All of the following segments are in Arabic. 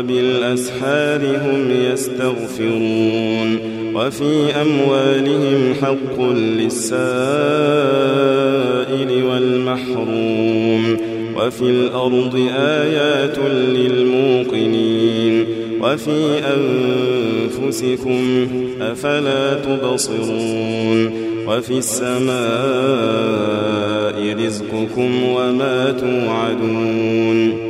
وبالأسحار هم يستغفرون وفي أموالهم حق للسائل والمحروم وفي الأرض آيات للموقنين وفي أنفسكم أفلا تبصرون وفي السماء رزقكم وما توعدون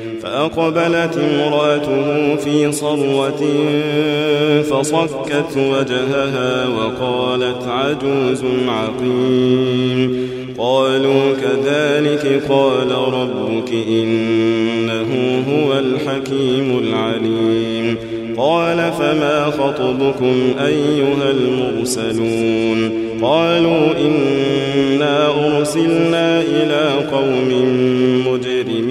فأقبلت امرأته في صروة فصكت وجهها وقالت عجوز عقيم. قالوا كذلك قال ربك إنه هو الحكيم العليم. قال فما خطبكم أيها المرسلون؟ قالوا إنا أرسلنا إلى قوم مجرمين.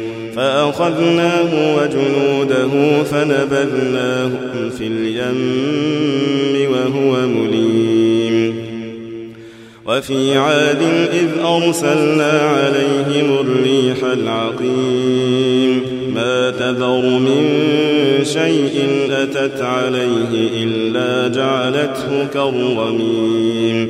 فأخذناه وجنوده فنبذناهم في اليم وهو مليم. وفي عاد إذ أرسلنا عليهم الريح العقيم. ما تذر من شيء أتت عليه إلا جعلته كالرميم.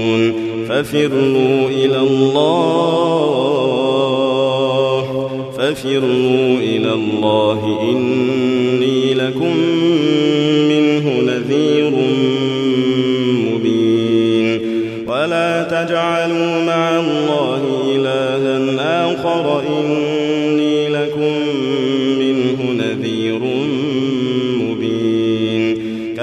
ففروا إلى الله ففروا إلى الله إني لكم منه نذير مبين. ولا تجعلوا مع الله إلها آخر إني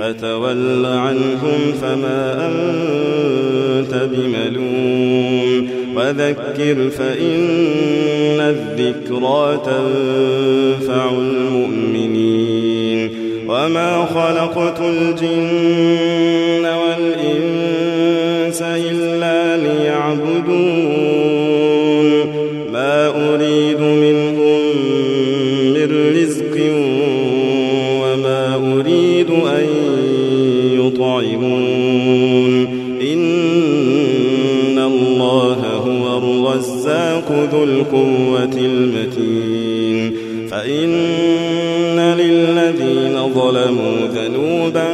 فتول عنهم فما أنت بملوم. وذكر فإن الذكرى تنفع المؤمنين. وما خلقت الجن والإنس إلا ليعبدون. ما أريد منهم الرزاق ذو القوة المتين. فإن للذين ظلموا ذنوبا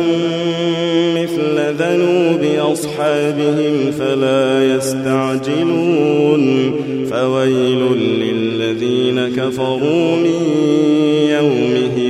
مثل ذنوب أصحابهم فلا يستعجلون. فويل للذين كفروا من يومهم